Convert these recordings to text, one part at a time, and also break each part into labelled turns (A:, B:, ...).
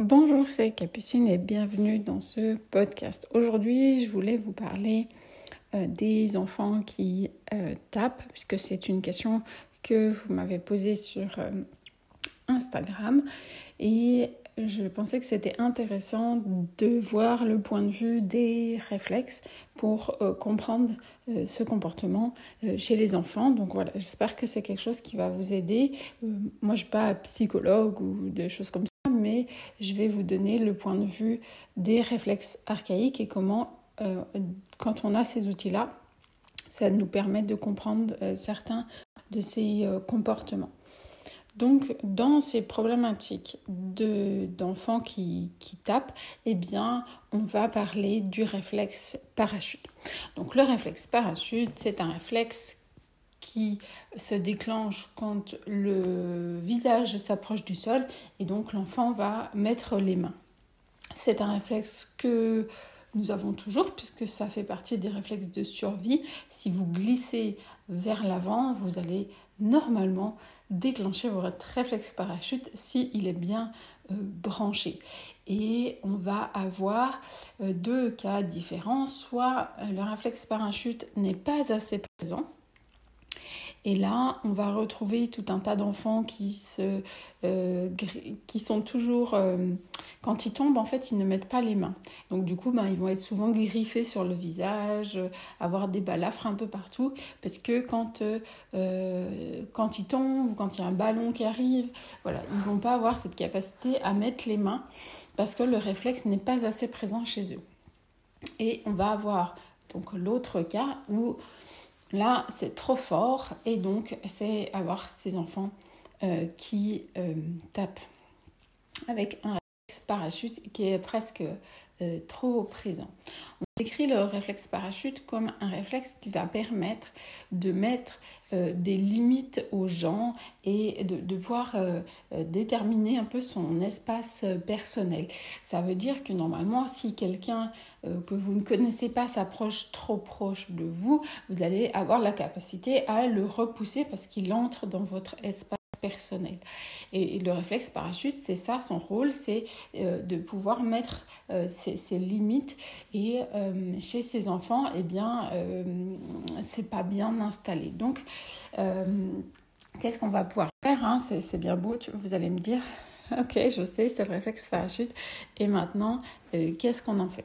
A: Bonjour, c'est Capucine et bienvenue dans ce podcast. Aujourd'hui, je voulais vous parler euh, des enfants qui euh, tapent, puisque c'est une question que vous m'avez posée sur euh, Instagram. Et je pensais que c'était intéressant de voir le point de vue des réflexes pour comprendre ce comportement chez les enfants. Donc voilà, j'espère que c'est quelque chose qui va vous aider. moi, je ne suis pas psychologue ou des choses comme ça je vais vous donner le point de vue des réflexes archaïques et comment, euh, quand on a ces outils-là, ça nous permet de comprendre euh, certains de ces euh, comportements. Donc, dans ces problématiques d'enfants qui, qui, tapent, eh bien, on va parler du réflexe parachute. Donc, le réflexe parachute, c'est un réflexe qui se déclenche quand le visage s'approche du sol et donc l'enfant va mettre les mains. C'est un réflexe que nous avons toujours puisque ça fait partie des réflexes de survie. Si vous glissez vers l'avant, vous allez normalement déclencher votre réflexe parachute s'il il est bien euh, branché. Et on va avoir euh, deux cas différents. Soit euh, le réflexe parachute n'est pas assez présent, et là, on va retrouver tout un tas d'enfants qui, euh, qui sont toujours, euh, quand ils tombent, en fait, ils ne mettent pas les mains. Donc du coup, ben, ils vont être souvent griffés sur le visage, euh, avoir des balafres un peu partout, parce que quand, quand ils tombent ou quand il y a un ballon qui arrive, voilà, ils vont pas avoir cette capacité à mettre les mains, parce que le réflexe n'est pas assez présent chez eux. Et on va avoir donc l'autre cas où Là, c'est trop fort et donc c'est avoir ces enfants euh, qui euh, tapent avec un parachute qui est presque euh, trop présent. On décrit le réflexe parachute comme un réflexe qui va permettre de mettre des limites aux gens et de, pouvoir déterminer un peu son espace personnel. Ça veut dire que normalement, si quelqu'un euh, que vous ne connaissez pas s'approche trop proche de vous, vous allez avoir la capacité à le repousser parce qu'il entre dans votre espace personnel. Et, le réflexe parachute, c'est ça, son rôle, c'est euh, de pouvoir mettre euh, ses, limites. Et chez ces enfants, eh bien, c'est pas bien installé. Donc, qu'est-ce qu'on va pouvoir faire hein? C'est bien beau, vous allez me dire. Ok, je sais, c'est le réflexe parachute. Et maintenant, qu'est-ce qu'on en fait?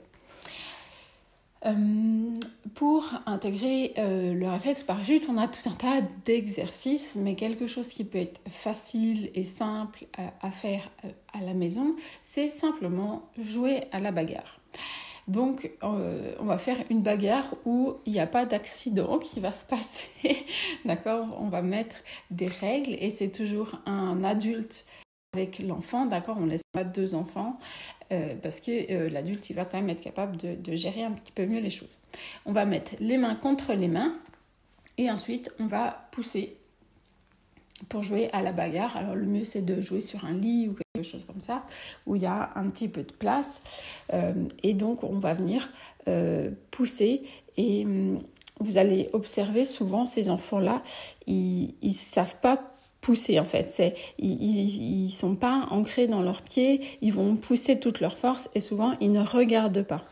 A: Euh, pour intégrer euh, le réflexe parachute, on a tout un tas d'exercices, mais quelque chose qui peut être facile et simple à, faire euh, à la maison, c'est simplement jouer à la bagarre. Donc, on va faire une bagarre où il n'y a pas d'accident qui va se passer. D'accord? On va mettre des règles et c'est toujours un adulte avec l'enfant, d'accord On laisse pas deux enfants euh, parce que euh, l'adulte, il va quand même être capable de, gérer un petit peu mieux les choses. On va mettre les mains contre les mains et ensuite on va pousser pour jouer à la bagarre. Alors le mieux c'est de jouer sur un lit ou quelque chose comme ça où il y a un petit peu de place euh, et donc on va venir pousser et hum, vous allez observer souvent ces enfants là ils savent pas pousser en fait. C'est, ils ne sont pas ancrés dans leurs pieds, ils vont pousser toute leur force et souvent ils ne regardent pas.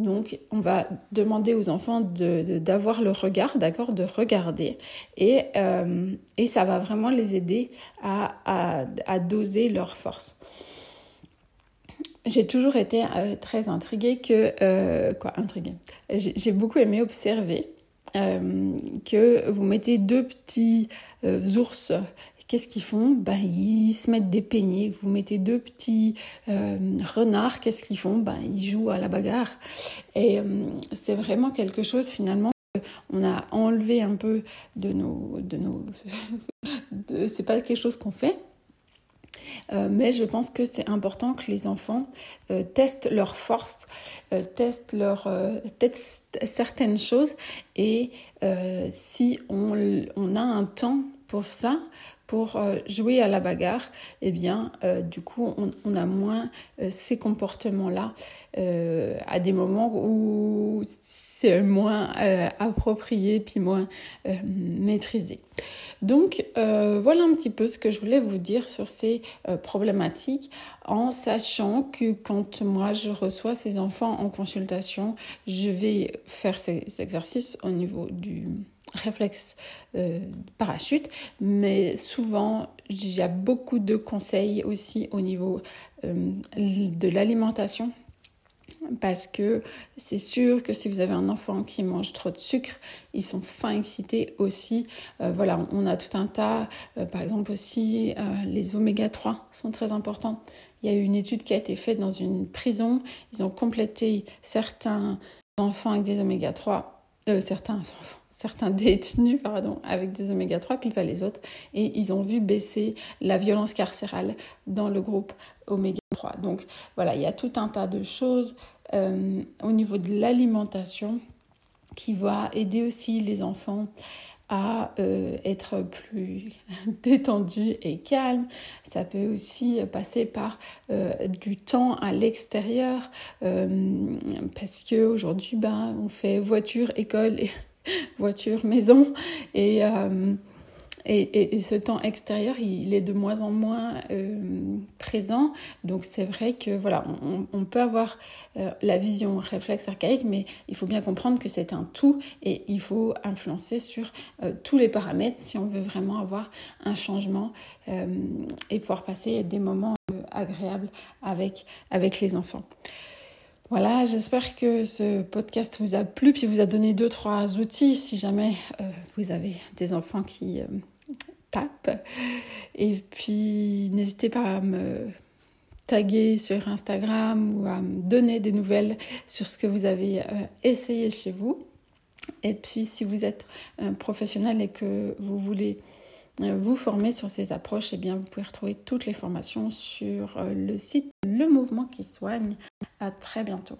A: Donc, on va demander aux enfants d'avoir le regard, d'accord, de regarder. Et, euh, et ça va vraiment les aider à, à, doser leur force. J'ai toujours été euh, très intriguée que... Euh, quoi, intriguée J'ai beaucoup aimé observer que vous mettez deux petits euh, ours, qu'est-ce qu'ils font? Ben, Ils se mettent des peignets. Vous mettez deux petits euh, renards, qu'est-ce qu'ils font? Ben, Ils jouent à la bagarre. Et euh, c'est vraiment quelque chose finalement on a enlevé un peu de nos... De nos c'est pas quelque chose qu'on fait, mais je pense que c'est important que les enfants testent leurs forces, testent, leur, testent certaines choses. Et si on, on, a un temps pour ça, pour euh, jouer à la bagarre, eh bien, euh, du coup, on, a moins ces comportements-là à des moments où c'est moins approprié puis moins maîtrisé. Donc, voilà un petit peu ce que je voulais vous dire sur ces problématiques en sachant que quand moi je reçois ces enfants en consultation, je vais faire ces exercices au niveau du réflexe euh, parachute, mais souvent il y a beaucoup de conseils aussi au niveau euh, de l'alimentation. Parce que c'est sûr que si vous avez un enfant qui mange trop de sucre, ils sont fin excités aussi. Euh, voilà, on a tout un tas. par exemple aussi, les oméga 3 sont très importants. Il y a eu une étude qui a été faite dans une prison. Ils ont complété certains enfants avec des oméga 3, certains enfants, certains détenus pardon, avec des oméga 3, puis pas les autres. Et ils ont vu baisser la violence carcérale dans le groupe oméga 3. Donc voilà, il y a tout un tas de choses euh, au niveau de l'alimentation qui va aider aussi les enfants à euh, être plus détendu et calme. Ça peut aussi passer par euh, du temps à l'extérieur parce que aujourd'hui ben, on fait voiture, école voiture, maison. Et, euh, et, ce temps extérieur, il est de moins en moins euh, présent. Donc c'est vrai que voilà, on, peut avoir euh, la vision réflexe archaïque, mais il faut bien comprendre que c'est un tout et il faut influencer sur tous les paramètres si on veut vraiment avoir un changement et pouvoir passer des moments agréables avec, avec les enfants. Voilà, j'espère que ce podcast vous a plu, puis vous a donné deux, trois outils si jamais euh, vous avez des enfants qui euh, Et puis, n'hésitez pas à me taguer sur Instagram ou à me donner des nouvelles sur ce que vous avez euh, essayé chez vous. Et puis, si vous êtes professionnel et que vous voulez vous former sur ces approches, eh bien, vous pouvez retrouver toutes les formations sur le site Le Mouvement qui soigne. À très bientôt.